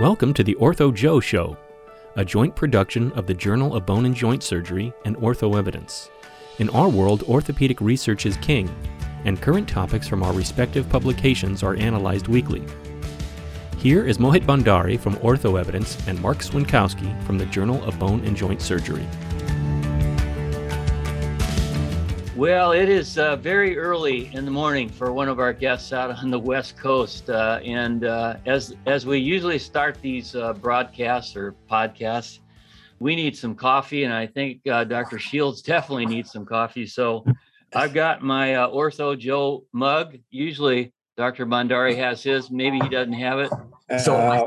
Welcome to the OrthoJOE Show, a joint production of the Journal of Bone and Joint Surgery and OrthoEvidence. In our world, orthopedic research is king, and current topics from our respective publications are analyzed weekly. Here is Mohit Bhandari from OrthoEvidence and Marc Swiontkowski from the Journal of Bone and Joint Surgery. Well, it is uh, very early in the morning for one of our guests out on the West Coast, uh, and uh, as as we usually start these uh, broadcasts or podcasts, we need some coffee, and I think uh, Dr. Shields definitely needs some coffee. So, I've got my uh, OrthoJOE mug. Usually, Dr. Bhandari has his. Maybe he doesn't have it. So I,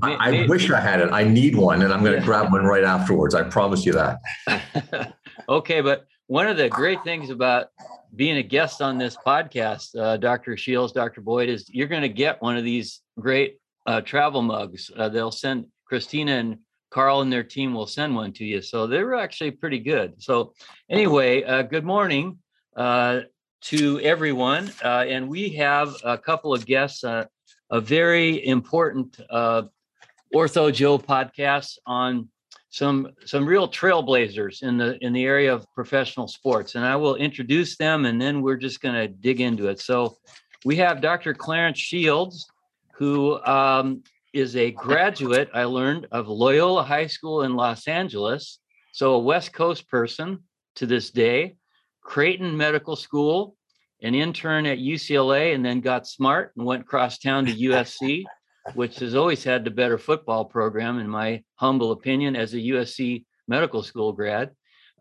I, I wish I had it. I need one, and I'm going to grab one right afterwards. I promise you that. okay, but one of the great things about being a guest on this podcast, uh, Dr. Shields, Dr. Boyd, is you're going to get one of these great uh, travel mugs. Uh, they'll send Christina and Carl and their team will send one to you. So they're actually pretty good. So anyway, uh, good morning uh, to everyone. Uh, and we have a couple of guests, a very important OrthoJOE podcast on some some real trailblazers in the in the area of professional sports and i will introduce them and then we're just going to dig into it. So we have dr clarence shields who um, is a graduate i learned of loyola high school in los angeles. So a west coast person to this day. Creighton medical school an intern at ucla and then got smart and went cross town to usc which has always had the better football program, in my humble opinion, as a USC medical school grad.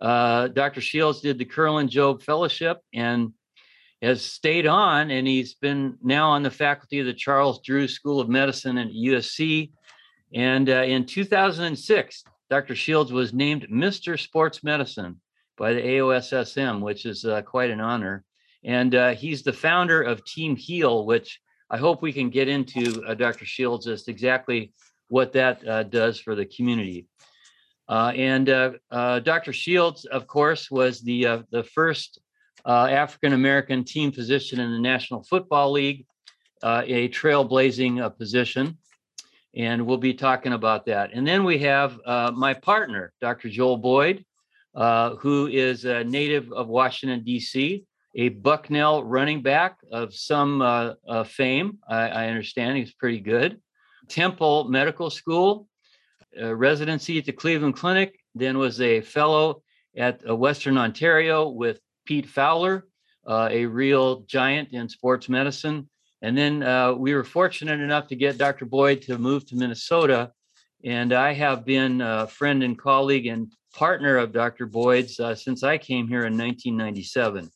Uh, Dr. Shields did the Kerlan Jobe Fellowship and has stayed on, and he's been now on the faculty of the Charles Drew School of Medicine at USC. And uh, in 2006, Dr. Shields was named Mr. Sports Medicine by the AOSSM, which is uh, quite an honor. And uh, he's the founder of Team Heal, which I hope we can get into uh, Dr. Shields just exactly what that uh, does for the community. Uh, and uh, uh, Dr. Shields, of course, was the the first African American team physician in the National Football League, a trailblazing position, and we'll be talking about that. And then we have my partner, Dr. Joel Boyd, who is a native of Washington D.C a Bucknell running back of some uh, uh, fame. I, I, understand he's pretty good. Temple Medical School, residency at the Cleveland Clinic, then was a fellow at uh, Western Ontario with Pete Fowler, uh, a real giant in sports medicine. And then uh, we were fortunate enough to get Dr. Boyd to move to Minnesota. And I have been a friend and colleague and partner of Dr. Boyd's uh, since I came here in 1997.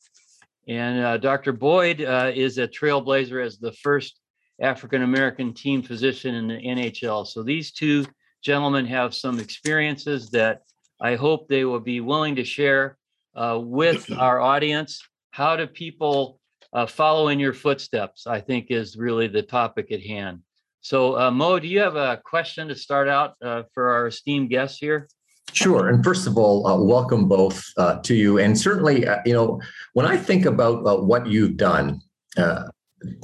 And uh, Dr. Boyd uh, is a trailblazer as the first African American team physician in the NHL. So these two gentlemen have some experiences that I hope they will be willing to share uh, with our audience. How do people uh, follow in your footsteps? I think is really the topic at hand. So, uh, Mo, do you have a question to start out uh, for our esteemed guests here? Sure. And first of all, uh, welcome both uh, to you. And certainly, uh, you know, when I think about uh, what you've done, uh,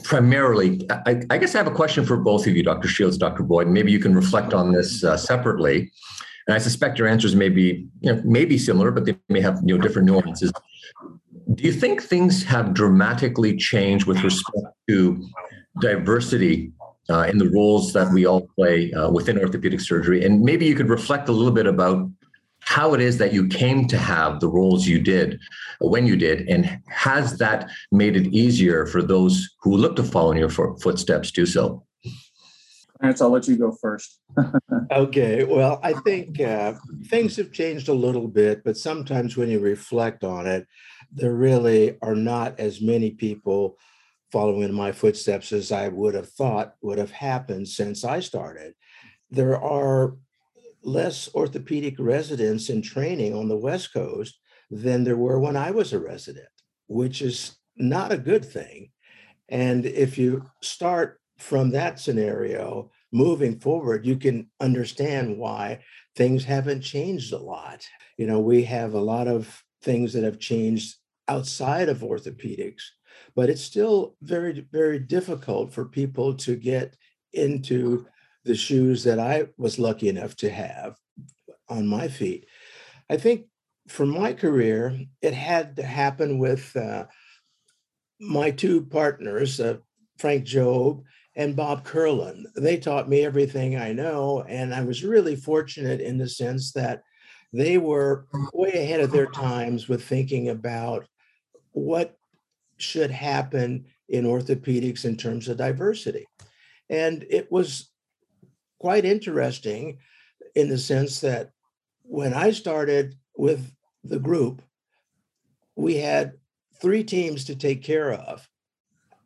primarily, I, I, guess I have a question for both of you, Dr. Shields, Dr. Boyd. Maybe you can reflect on this uh, separately. And I suspect your answers may be, you know, may be similar, but they may have you know different nuances. Do you think things have dramatically changed with respect to diversity uh, in the roles that we all play uh, within orthopedic surgery. And maybe you could reflect a little bit about how it is that you came to have the roles you did uh, when you did, and has that made it easier for those who look to follow in your footsteps do so? Clarence, I'll let you go first. okay. Well, I think uh, things have changed a little bit, but sometimes when you reflect on it, there really are not as many people following in my footsteps as I would have thought would have happened since I started. There are less orthopedic residents in training on the West Coast than there were when I was a resident, which is not a good thing. And if you start from that scenario moving forward, you can understand why things haven't changed a lot. You know, we have a lot of things that have changed outside of orthopedics but it's still very, very difficult for people to get into the shoes that I was lucky enough to have on my feet. I think for my career, it had to happen with uh, my two partners, uh, Frank Jobe and Bob Kerlan. They taught me everything I know. And I was really fortunate in the sense that they were way ahead of their times with thinking about what should happen in orthopedics in terms of diversity. And it was quite interesting in the sense that when I started with the group, we had three teams to take care of.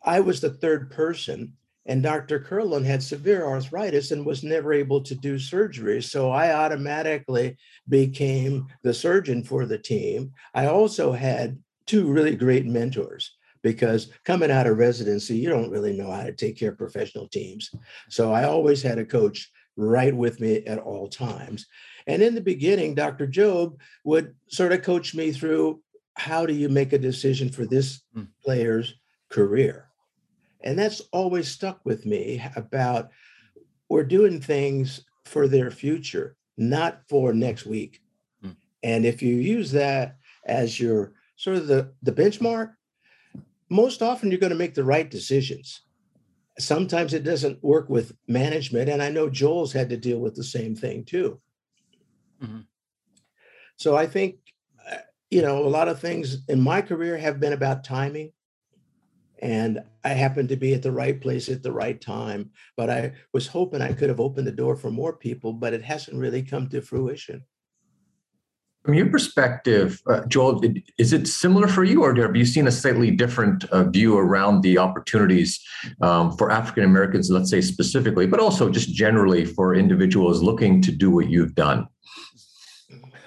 I was the third person, and Dr. Kerlan had severe arthritis and was never able to do surgery. So I automatically became the surgeon for the team. I also had two really great mentors because coming out of residency, you don't really know how to take care of professional teams. So I always had a coach right with me at all times. And in the beginning, Dr. Jobe would sort of coach me through how do you make a decision for this hmm. player's career? And that's always stuck with me about we're doing things for their future, not for next week. Mm. And if you use that as your sort of the, the benchmark, most often you're going to make the right decisions. Sometimes it doesn't work with management. And I know Joel's had to deal with the same thing too. Mm-hmm. So I think, uh, you know, a lot of things in my career have been about timing. And I happened to be at the right place at the right time. But I was hoping I could have opened the door for more people, but it hasn't really come to fruition. From your perspective, uh, Joel, is it similar for you, or have you seen a slightly different uh, view around the opportunities um, for African Americans, let's say specifically, but also just generally for individuals looking to do what you've done?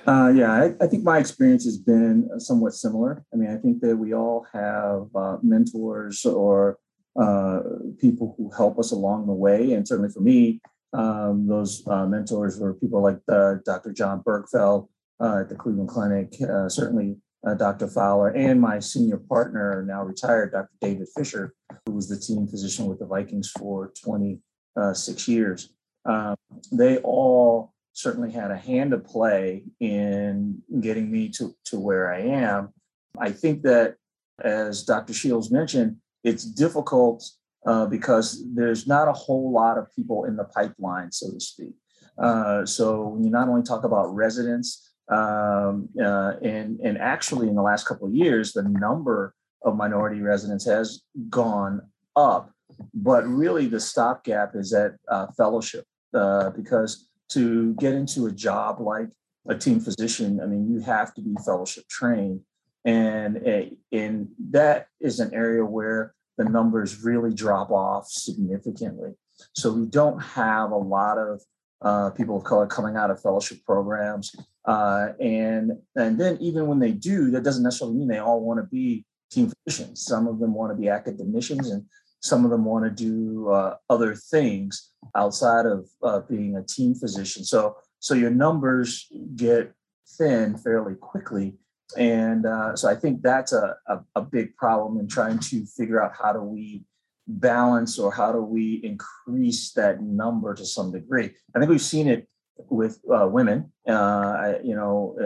Uh, yeah, I, I, think my experience has been somewhat similar. I mean, I think that we all have uh, mentors or uh, people who help us along the way, and certainly for me, um, those uh, mentors were people like Dr. John Bergfeld uh, at the Cleveland Clinic, uh, certainly uh, Dr. Fowler, and my senior partner, now retired, Dr. David Fisher, who was the team physician with the Vikings for 26 years. Um, they all certainly had a hand to play in getting me to, to where I am. I think that, as Dr. Shields mentioned, it's difficult uh, because there's not a whole lot of people in the pipeline, so to speak. Uh, so when you not only talk about residents, um, uh, and, and actually, in the last couple of years, the number of minority residents has gone up. But really, the stopgap is at uh, fellowship uh, because to get into a job like a team physician, I mean, you have to be fellowship trained. And, and that is an area where the numbers really drop off significantly. So we don't have a lot of uh, people of color coming out of fellowship programs. Uh, and and then even when they do, that doesn't necessarily mean they all want to be team physicians. Some of them want to be academicians, and some of them want to do uh, other things outside of uh, being a team physician. So so your numbers get thin fairly quickly. And uh, so I think that's a, a, a big problem in trying to figure out how do we balance or how do we increase that number to some degree? I think we've seen it with uh, women. Uh, you know,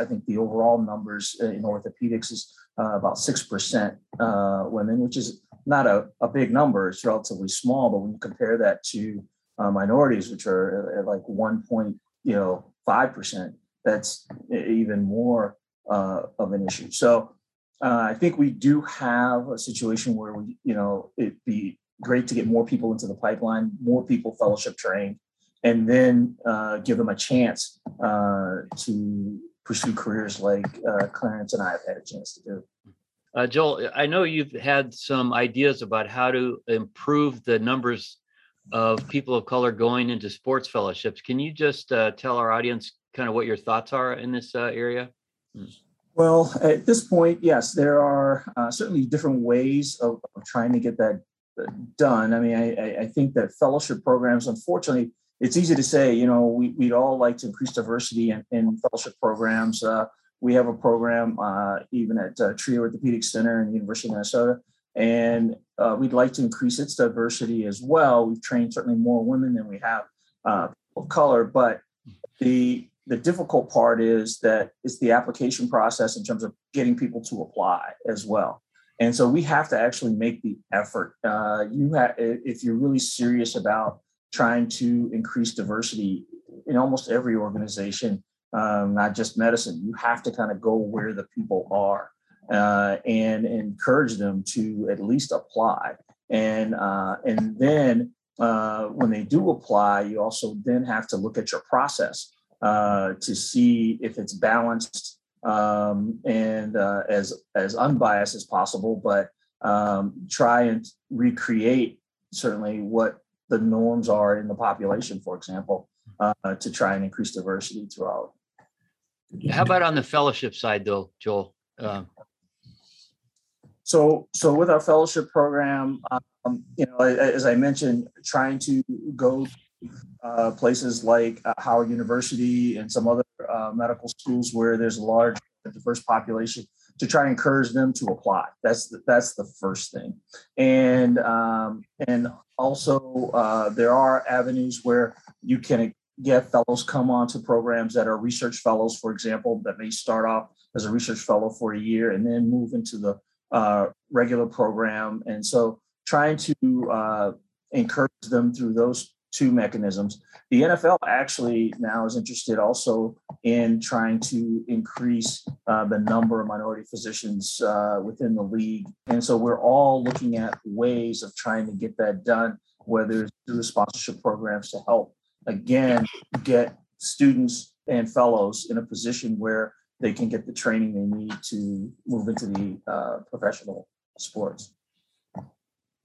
I think the overall numbers in orthopedics is uh, about 6% uh, women, which is not a, a big number. It's relatively small, but when you compare that to uh, minorities, which are at like 1 point, you know, 5%, that's even more uh, of an issue. So uh, I think we do have a situation where we, you know, it'd be great to get more people into the pipeline, more people fellowship trained, and then uh, give them a chance uh, to pursue careers like uh, Clarence and I have had a chance to do. Uh, Joel, I know you've had some ideas about how to improve the numbers of people of color going into sports fellowships. Can you just uh, tell our audience kind of what your thoughts are in this area? Hmm. Well, at this point, yes, there are uh, certainly different ways of, of, trying to get that uh, done. I mean, I, I, think that fellowship programs, unfortunately, it's easy to say, you know, we, would all like to increase diversity in, in fellowship programs. Uh, we have a program uh, even at uh, TRIA Orthopedic Center in the University of Minnesota and uh, we'd like to increase its diversity as well. We've trained certainly more women than we have uh, of color, but the the difficult part is that it's the application process in terms of getting people to apply as well. And so we have to actually make the effort. Uh, you have, if you're really serious about trying to increase diversity in almost every organization, um, not just medicine, you have to kind of go where the people are uh, and encourage them to at least apply. And uh, and then uh, when they do apply, you also then have to look at your process uh, to see if it's balanced um, and uh, as as unbiased as possible, but um, try and recreate certainly what the norms are in the population, for example, uh, to try and increase diversity throughout. How about on the fellowship side, though, Joel? Um, so, so with our fellowship program, um, you know, as I mentioned, trying to go uh, places like uh, Howard University and some other uh, medical schools where there's a large diverse population to try and encourage them to apply. That's the, that's the first thing, and um, and also uh, there are avenues where you can get fellows come onto programs that are research fellows, for example, that may start off as a research fellow for a year and then move into the uh, regular program. And so trying to uh, encourage them through those two mechanisms. The NFL actually now is interested also in trying to increase uh, the number of minority physicians uh, within the league. And so we're all looking at ways of trying to get that done, whether it's through sponsorship programs to help, again, get students and fellows in a position where they can get the training they need to move into the uh, professional sports.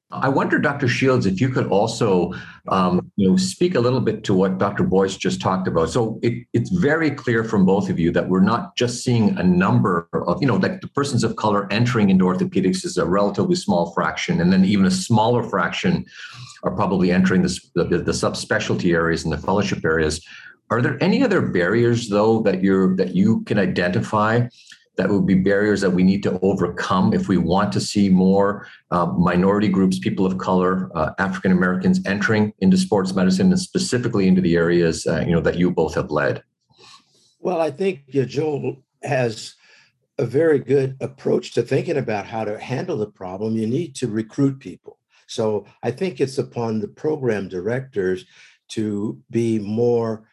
I wonder, Dr. Shields, if you could also, um, you know, speak a little bit to what Dr. Boyd just talked about. So it, it's very clear from both of you that we're not just seeing a number of, you know, like the persons of color entering into orthopedics is a relatively small fraction, and then even a smaller fraction are probably entering this, the, the subspecialty areas and the fellowship areas. Are there any other barriers, though, that you're that you can identify that would be barriers that we need to overcome if we want to see more uh, minority groups, people of color, uh, African Americans entering into sports medicine and specifically into the areas uh, you know that you both have led? Well, I think Joel has a very good approach to thinking about how to handle the problem. You need to recruit people. So I think it's upon the program directors to be more,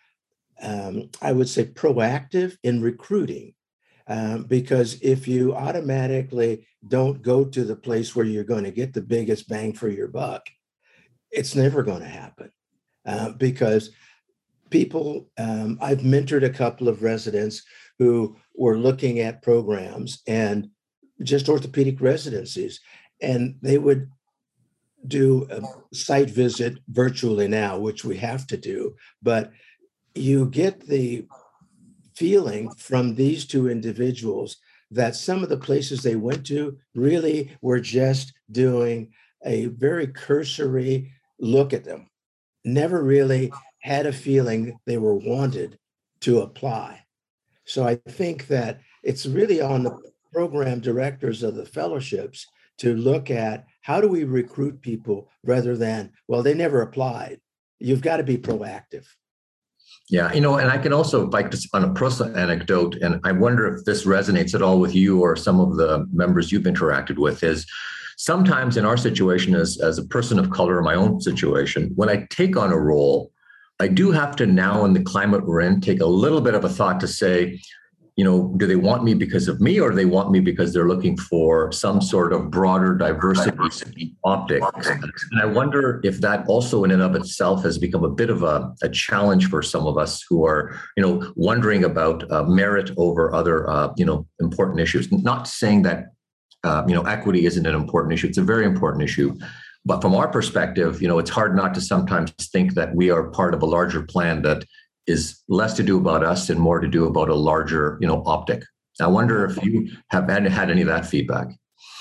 um, I would say, proactive in recruiting um, because if you automatically don't go to the place where you're going to get the biggest bang for your buck, it's never going to happen. Uh, because people, um, I've mentored a couple of residents who were looking at programs and just orthopedic residencies, and they would do a site visit virtually now, which we have to do, but you get the feeling from these two individuals that some of the places they went to really were just doing a very cursory look at them, never really had a feeling they were wanted to apply. So I think that it's really on the program directors of the fellowships to look at how do we recruit people rather than, well, they never applied. You've got to be proactive. Yeah, you know, and I can also like just on a personal anecdote, and I wonder if this resonates at all with you or some of the members you've interacted with. Is sometimes in our situation as as a person of color, in my own situation, when I take on a role, I do have to now in the climate we're in take a little bit of a thought to say, you know, do they want me because of me or do they want me because they're looking for some sort of broader diversity optics? And I wonder if that also in and of itself has become a bit of a, a challenge for some of us who are, you know, wondering about uh, merit over other, uh, you know, important issues. Not saying that, uh, you know, equity isn't an important issue. It's a very important issue. But from our perspective, you know, it's hard not to sometimes think that we are part of a larger plan that is less to do about us and more to do about a larger, you know, optic. I wonder if you have had any of that feedback.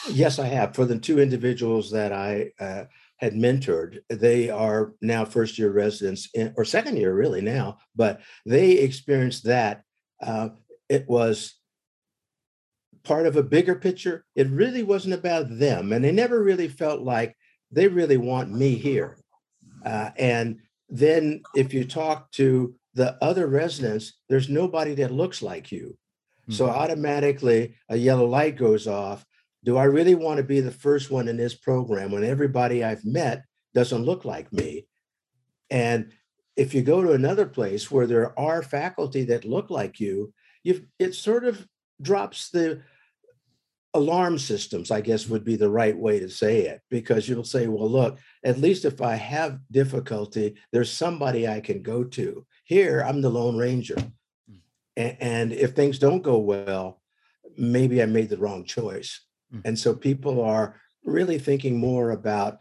Yes, I have. For the two individuals that I uh, had mentored, they are now first year residents in, or second year really now, but they experienced that. Uh, it was part of a bigger picture. It really wasn't about them. And they never really felt like they really want me here. Uh, and then if you talk to the other residents, there's nobody that looks like you. Mm-hmm. So automatically a yellow light goes off. Do I really want to be the first one in this program when everybody I've met doesn't look like me? And if you go to another place where there are faculty that look like you, you it sort of drops the alarm systems, I guess would be the right way to say it, because you'll say, well, look, at least if I have difficulty, there's somebody I can go to. Here, I'm the Lone Ranger. Mm. And if things don't go well, maybe I made the wrong choice. Mm. And so people are really thinking more about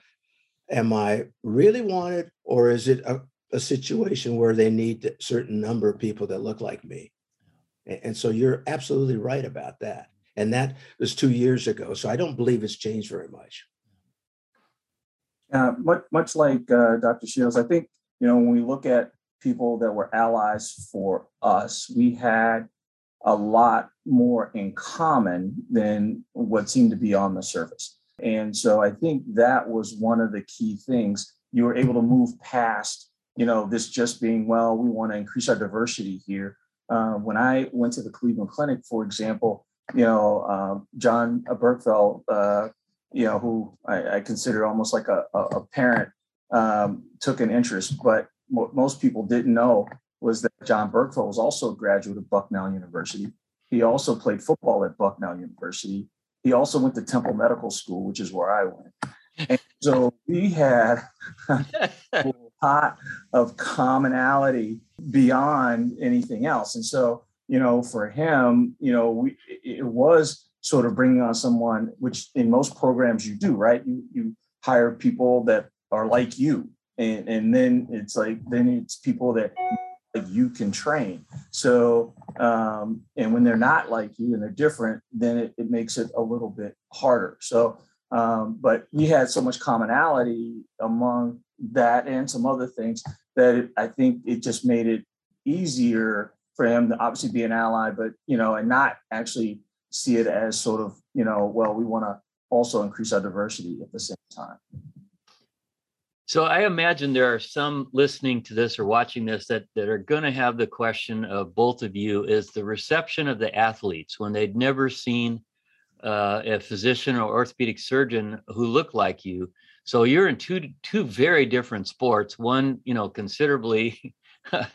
am I really wanted, or is it a, a situation where they need a certain number of people that look like me? And so you're absolutely right about that. And that was two years ago. So I don't believe it's changed very much. Uh, much, much like uh, Dr. Shields, I think, you know, when we look at people that were allies for us, we had a lot more in common than what seemed to be on the surface. And so I think that was one of the key things. You were able to move past, you know, this just being, well, we want to increase our diversity here. Uh, when I went to the Cleveland Clinic, for example, you know, um, John Bergfeld, uh, you know, who I, I, consider almost like a, a parent, um, took an interest. But what most people didn't know was that John Bergfeld was also a graduate of Bucknell University. He also played football at Bucknell University. He also went to Temple Medical School, which is where I went. And so we had a lot of commonality beyond anything else. And so you know, for him, you know, we it was sort of bringing on someone, which in most programs you do, right? You you hire people that are like you, and and then it's like then it's people that like you can train. So um, and when they're not like you and they're different, then it, it makes it a little bit harder. So um, but we had so much commonality among that and some other things that it, I think it just made it easier for him to obviously be an ally, but you know, and not actually see it as sort of, you know, well, we want to also increase our diversity at the same time. So I imagine there are some listening to this or watching this that, that are going to have the question of both of you is the reception of the athletes when they'd never seen uh, a physician or orthopedic surgeon who looked like you. So you're in two two very different sports. One, you know, considerably uh,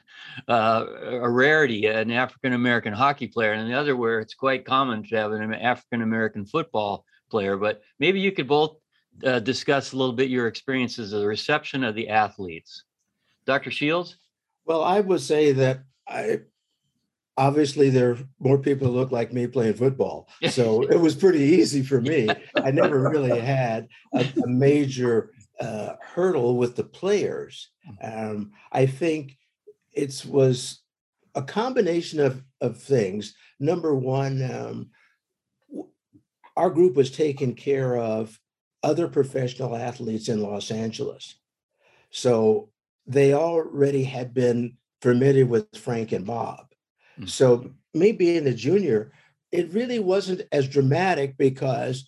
a rarity, an African American hockey player, and the other where it's quite common to have an African American football player. But maybe you could both uh, discuss a little bit your experiences of the reception of the athletes. Dr. Shields? Well, I would say that I obviously there are more people who look like me playing football. So it was pretty easy for me. I never really had a, a major uh, hurdle with the players. Mm. Um, I think it was a combination of, of things. Number one, um, our group was taking care of other professional athletes in Los Angeles. So they already had been familiar with Frank and Bob. Mm-hmm. So me being a junior, it really wasn't as dramatic because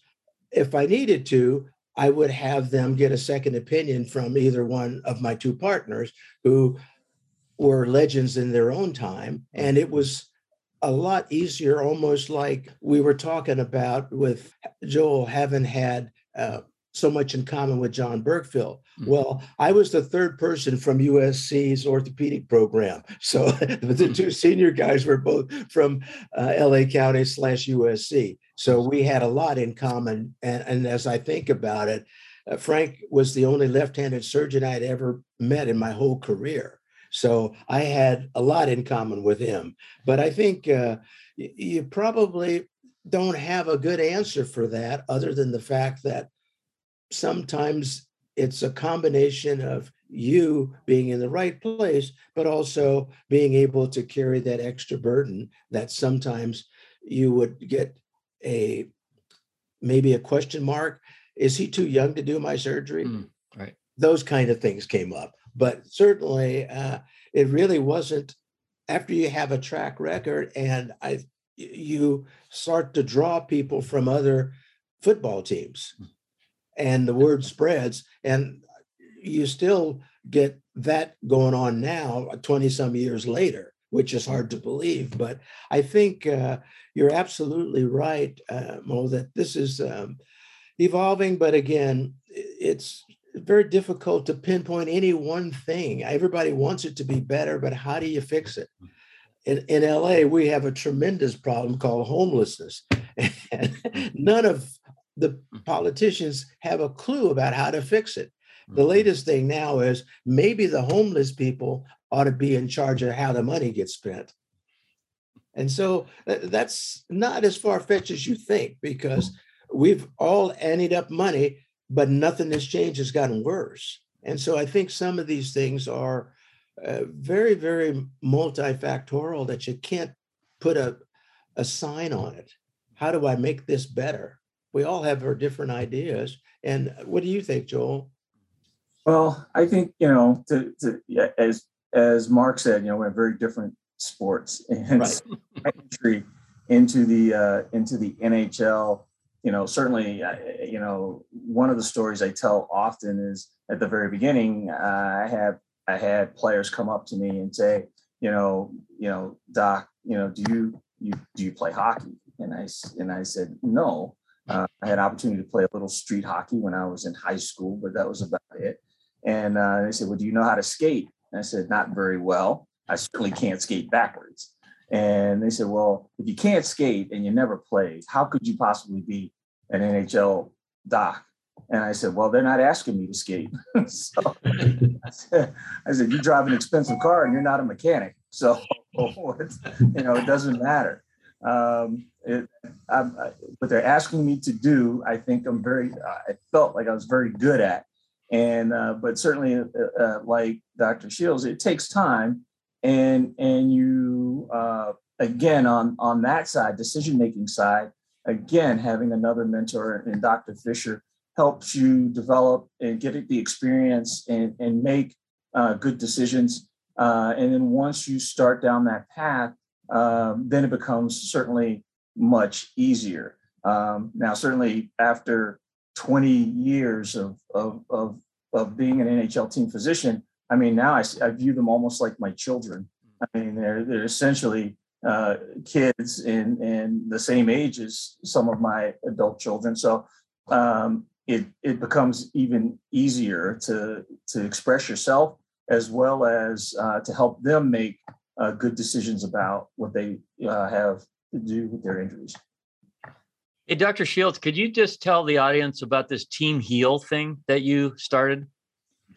if I needed to, I would have them get a second opinion from either one of my two partners who were legends in their own time. And it was a lot easier, almost like we were talking about with Joel having had uh, so much in common with John Bergfeld. Mm-hmm. Well, I was the third person from USC's orthopedic program. So the two senior guys were both from uh, LA County slash USC. So we had a lot in common. And, and as I think about it, uh, Frank was the only left handed surgeon I'd ever met in my whole career. So I had a lot in common with him. But I think uh, you probably don't have a good answer for that other than the fact that sometimes it's a combination of you being in the right place, but also being able to carry that extra burden that sometimes you would get a maybe a question mark. Is he too young to do my surgery? Mm, right. Those kind of things came up. But certainly, uh, it really wasn't after you have a track record. And I, you start to draw people from other football teams and the word spreads and you still get that going on now 20 some years later which is hard to believe but i think uh, you're absolutely right uh, mo that this is um, evolving but again it's very difficult to pinpoint any one thing everybody wants it to be better but how do you fix it in, in LA, we have a tremendous problem called homelessness. And none of the mm-hmm. politicians have a clue about how to fix it. The mm-hmm. latest thing now is maybe the homeless people ought to be in charge of how the money gets spent. And so uh, that's not as far fetched as you think because we've all ended up money, but nothing has changed, it's gotten worse. And so I think some of these things are uh, very, very multifactorial that you can't put a, a sign on it. How do I make this better? We all have our different ideas. And what do you think, Joel? Well, I think, you know, to, to yeah, as as Marc said, you know, we have very different sports and right. entry into the uh, into the NHL. You know, certainly, uh, you know, one of the stories I tell often is at the very beginning. Uh, I have I had players come up to me and say, you know, you know, doc, you know, do you you do you play hockey? And I and I said no. Uh, I had opportunity to play a little street hockey when I was in high school, but that was about it. And uh, they said, well, do you know how to skate? And I said, not very well. I certainly can't skate backwards. And they said, well, if you can't skate and you never played, how could you possibly be an NHL doc? And I said, well, they're not asking me to skate. so I said, you drive an expensive car and you're not a mechanic. So, you know, it doesn't matter. Um, it, I, I, what they're asking me to do, I think I'm very, I felt like I was very good at. And, uh, but certainly uh, uh, like Dr. Shields, it takes time. And, and you, uh, again, on, on that side, decision-making side, again, having another mentor in Dr. Fisher, helps you develop and get the experience and, and make uh, good decisions. Uh, and then once you start down that path, um, then it becomes certainly much easier. Um, now, certainly after 20 years of, of, of, of, being an NHL team physician, I mean, now I, I view them almost like my children. I mean, they're, they're essentially uh, kids in, in the same age as some of my adult children. So um, it it becomes even easier to to express yourself as well as uh, to help them make uh, good decisions about what they uh, have to do with their injuries. Hey, Dr. Shields, could you just tell the audience about this Team Heal thing that you started?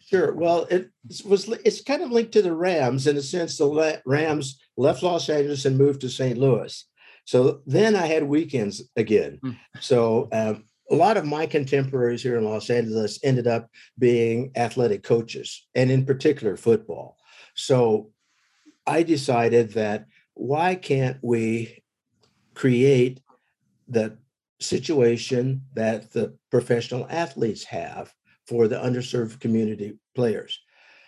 Sure. Well, it was it's kind of linked to the Rams in a sense the Rams left Los Angeles and moved to St. Louis. So then I had weekends again. Mm. So um, a lot of my contemporaries here in Los Angeles ended up being athletic coaches, and in particular, football. So I decided that why can't we create the situation that the professional athletes have for the underserved community players,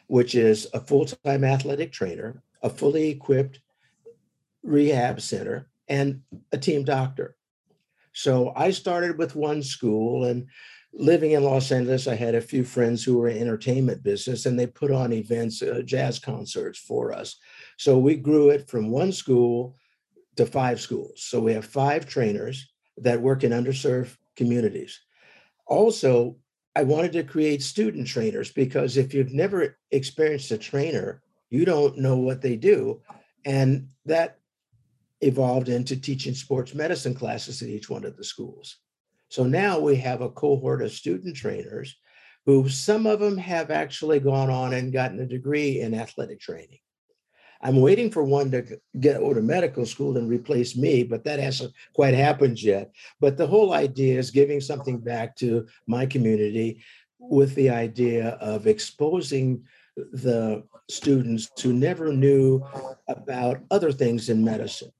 which is a full time athletic trainer, a fully equipped rehab center, and a team doctor. So I started with one school and living in Los Angeles, I had a few friends who were in entertainment business and they put on events, uh, jazz concerts for us. So we grew it from one school to five schools. So we have five trainers that work in underserved communities. Also, I wanted to create student trainers because if you've never experienced a trainer, you don't know what they do. And that evolved into teaching sports medicine classes at each one of the schools. So now we have a cohort of student trainers who some of them have actually gone on and gotten a degree in athletic training. I'm waiting for one to get over to medical school and replace me, but that hasn't quite happened yet. But the whole idea is giving something back to my community with the idea of exposing the students who never knew about other things in medicine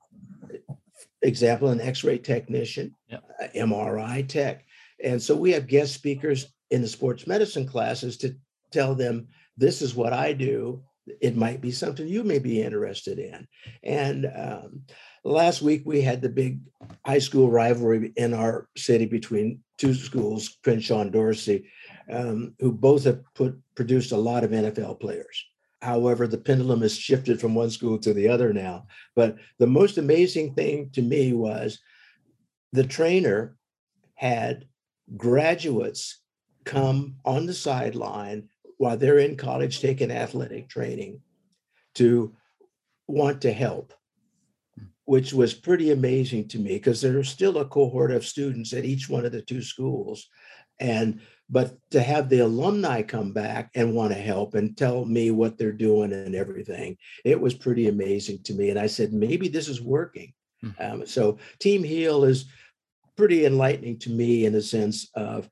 example, an X-ray technician, yep. MRI tech. And so we have guest speakers in the sports medicine classes to tell them this is what I do it might be something you may be interested in. And um, last week we had the big high school rivalry in our city between two schools, Crenshaw and Dorsey, um, who both have put produced a lot of NFL players. However, the pendulum has shifted from one school to the other now. But the most amazing thing to me was the trainer had graduates come on the sideline while they're in college taking athletic training to want to help, which was pretty amazing to me because there's still a cohort of students at each one of the two schools. And but to have the alumni come back and want to help and tell me what they're doing and everything, it was pretty amazing to me. And I said, maybe this is working. Mm-hmm. Um, so Team Heal is pretty enlightening to me in the sense of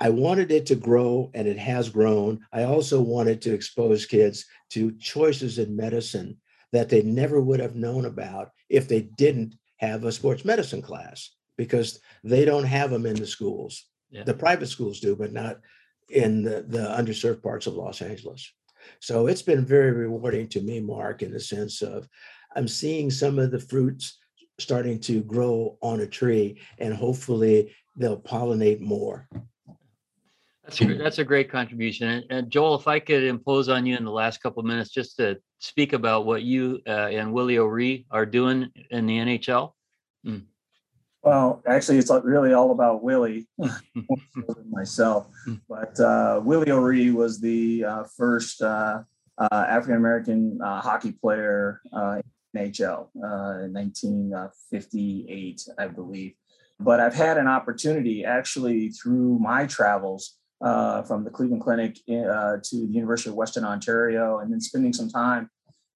I wanted it to grow and it has grown. I also wanted to expose kids to choices in medicine that they never would have known about if they didn't have a sports medicine class because they don't have them in the schools. Yeah. The private schools do, but not in the, the underserved parts of Los Angeles. So it's been very rewarding to me, Marc, in the sense of I'm seeing some of the fruits starting to grow on a tree, and hopefully they'll pollinate more. That's a, that's a great contribution. And, and, Joel, if I could impose on you in the last couple of minutes just to speak about what you uh, and Willie O'Ree are doing in the NHL. Mm. Well, actually, it's really all about Willie myself. Hmm. But uh, Willie O'Ree was the uh, first uh, uh, African American uh, hockey player in NHL in 1958, I believe. But I've had an opportunity actually through my travels uh, from the Cleveland Clinic uh, to the University of Western Ontario, and then spending some time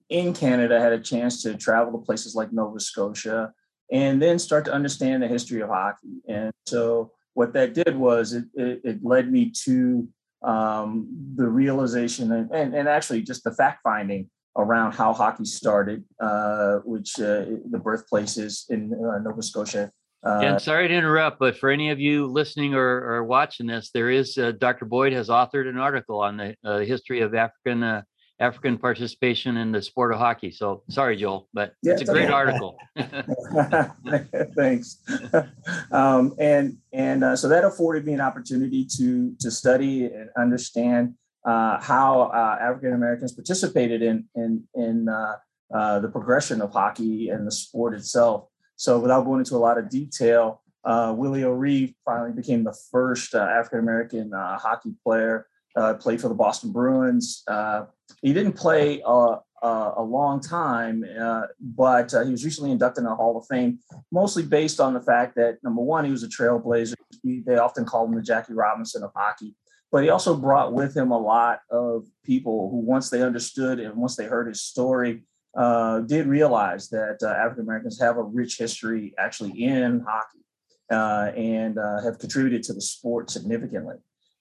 in Canada, I had a chance to travel to places like Nova Scotia, and then start to understand the history of hockey. And so, what that did was it, it, it led me to um, the realization and, and, and, actually just the fact finding around how hockey started, uh, which uh, the birthplace is in uh, Nova Scotia uh, and sorry to interrupt, but for any of you listening or, or watching this, there is uh, Dr. Boyd has authored an article on the uh, history of African uh, African participation in the sport of hockey. So sorry, Joel, but yeah, it's a great okay. article. Thanks. um, and and uh, so that afforded me an opportunity to to study and understand uh, how African Americans participated in in in the progression of hockey and the sport itself. So without going into a lot of detail, uh, Willie O'Ree finally became the first uh, African American uh, hockey player. Uh, played for the Boston Bruins. Uh, he didn't play uh, a long time, but he was recently inducted in the Hall of Fame, mostly based on the fact that number one, he was a trailblazer. He, they often called him the Jackie Robinson of hockey. But he also brought with him a lot of people who, once they understood and once they heard his story, uh, did realize that uh, African Americans have a rich history actually in hockey uh, and uh, have contributed to the sport significantly.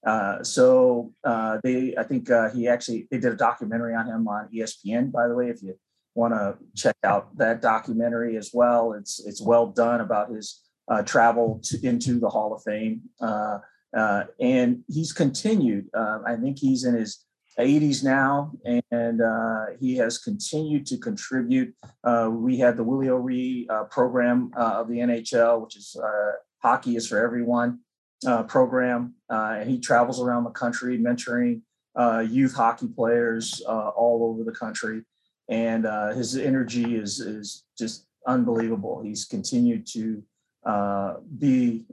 Uh, so uh, they, I think he actually they did a documentary on him on ESPN. By the way, if you want to check out that documentary as well, it's it's well done about his travel to, into the Hall of Fame. and he's continued. I think he's in his 80s now, and uh, he has continued to contribute. Uh, we had the Willie O'Ree uh, program uh, of the NHL, which is uh, Hockey is for Everyone uh, program, and he travels around the country mentoring youth hockey players all over the country. And his energy is is just unbelievable. He's continued to be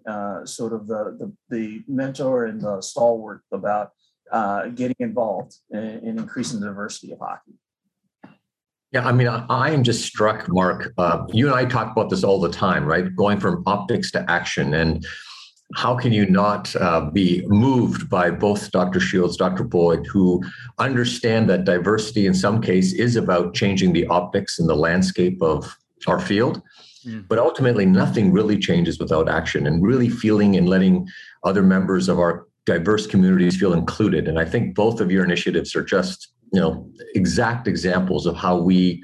sort of the, the the mentor and the stalwart about uh, getting involved in, in, increasing the diversity of hockey. Yeah, I mean, I, I am just struck, Marc. Uh, you and I talk about this all the time, right? Going from optics to action. And how can you not uh, be moved by both Dr. Shields, Dr. Boyd, who understand that diversity in some case is about changing the optics and the landscape of our field? Mm. But ultimately, nothing really changes without action and really feeling and letting other members of our diverse communities feel included. And I think both of your initiatives are just, you know, exact examples of how we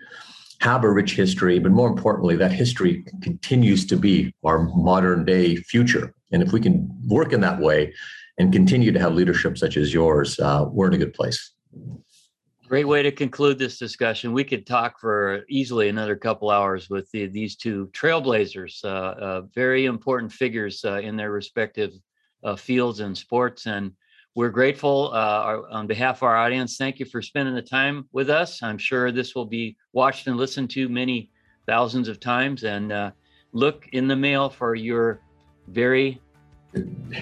have a rich history, but more importantly, that history continues to be our modern day future. And if we can work in that way and continue to have leadership such as yours, uh, we're in a good place. Great way to conclude this discussion. We could talk for easily another couple hours with the, these two trailblazers, uh, uh, very important figures uh, in their respective uh, fields and sports. And we're grateful uh, our- on behalf of our audience. Thank you for spending the time with us. I'm sure this will be watched and listened to many thousands of times. And uh, look in the mail for your very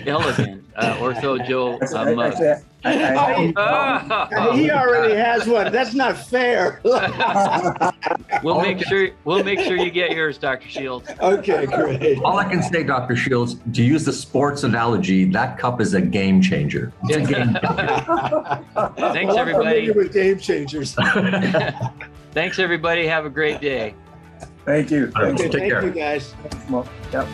elegant uh, OrthoJOE Actually, uh, I- mug. actually, I- I- Ah! He already has one. That's not fair. We'll make sure, we'll make sure you get yours, Dr. Shields. Okay, great. All I can say, Dr. Shields, to use the sports analogy, that cup is a game changer. It's a game Thanks, everybody. familiar With game changers. Thanks, everybody. Have a great day. Thank you. All right, Thank you. Take Thank care. you, guys. Yep.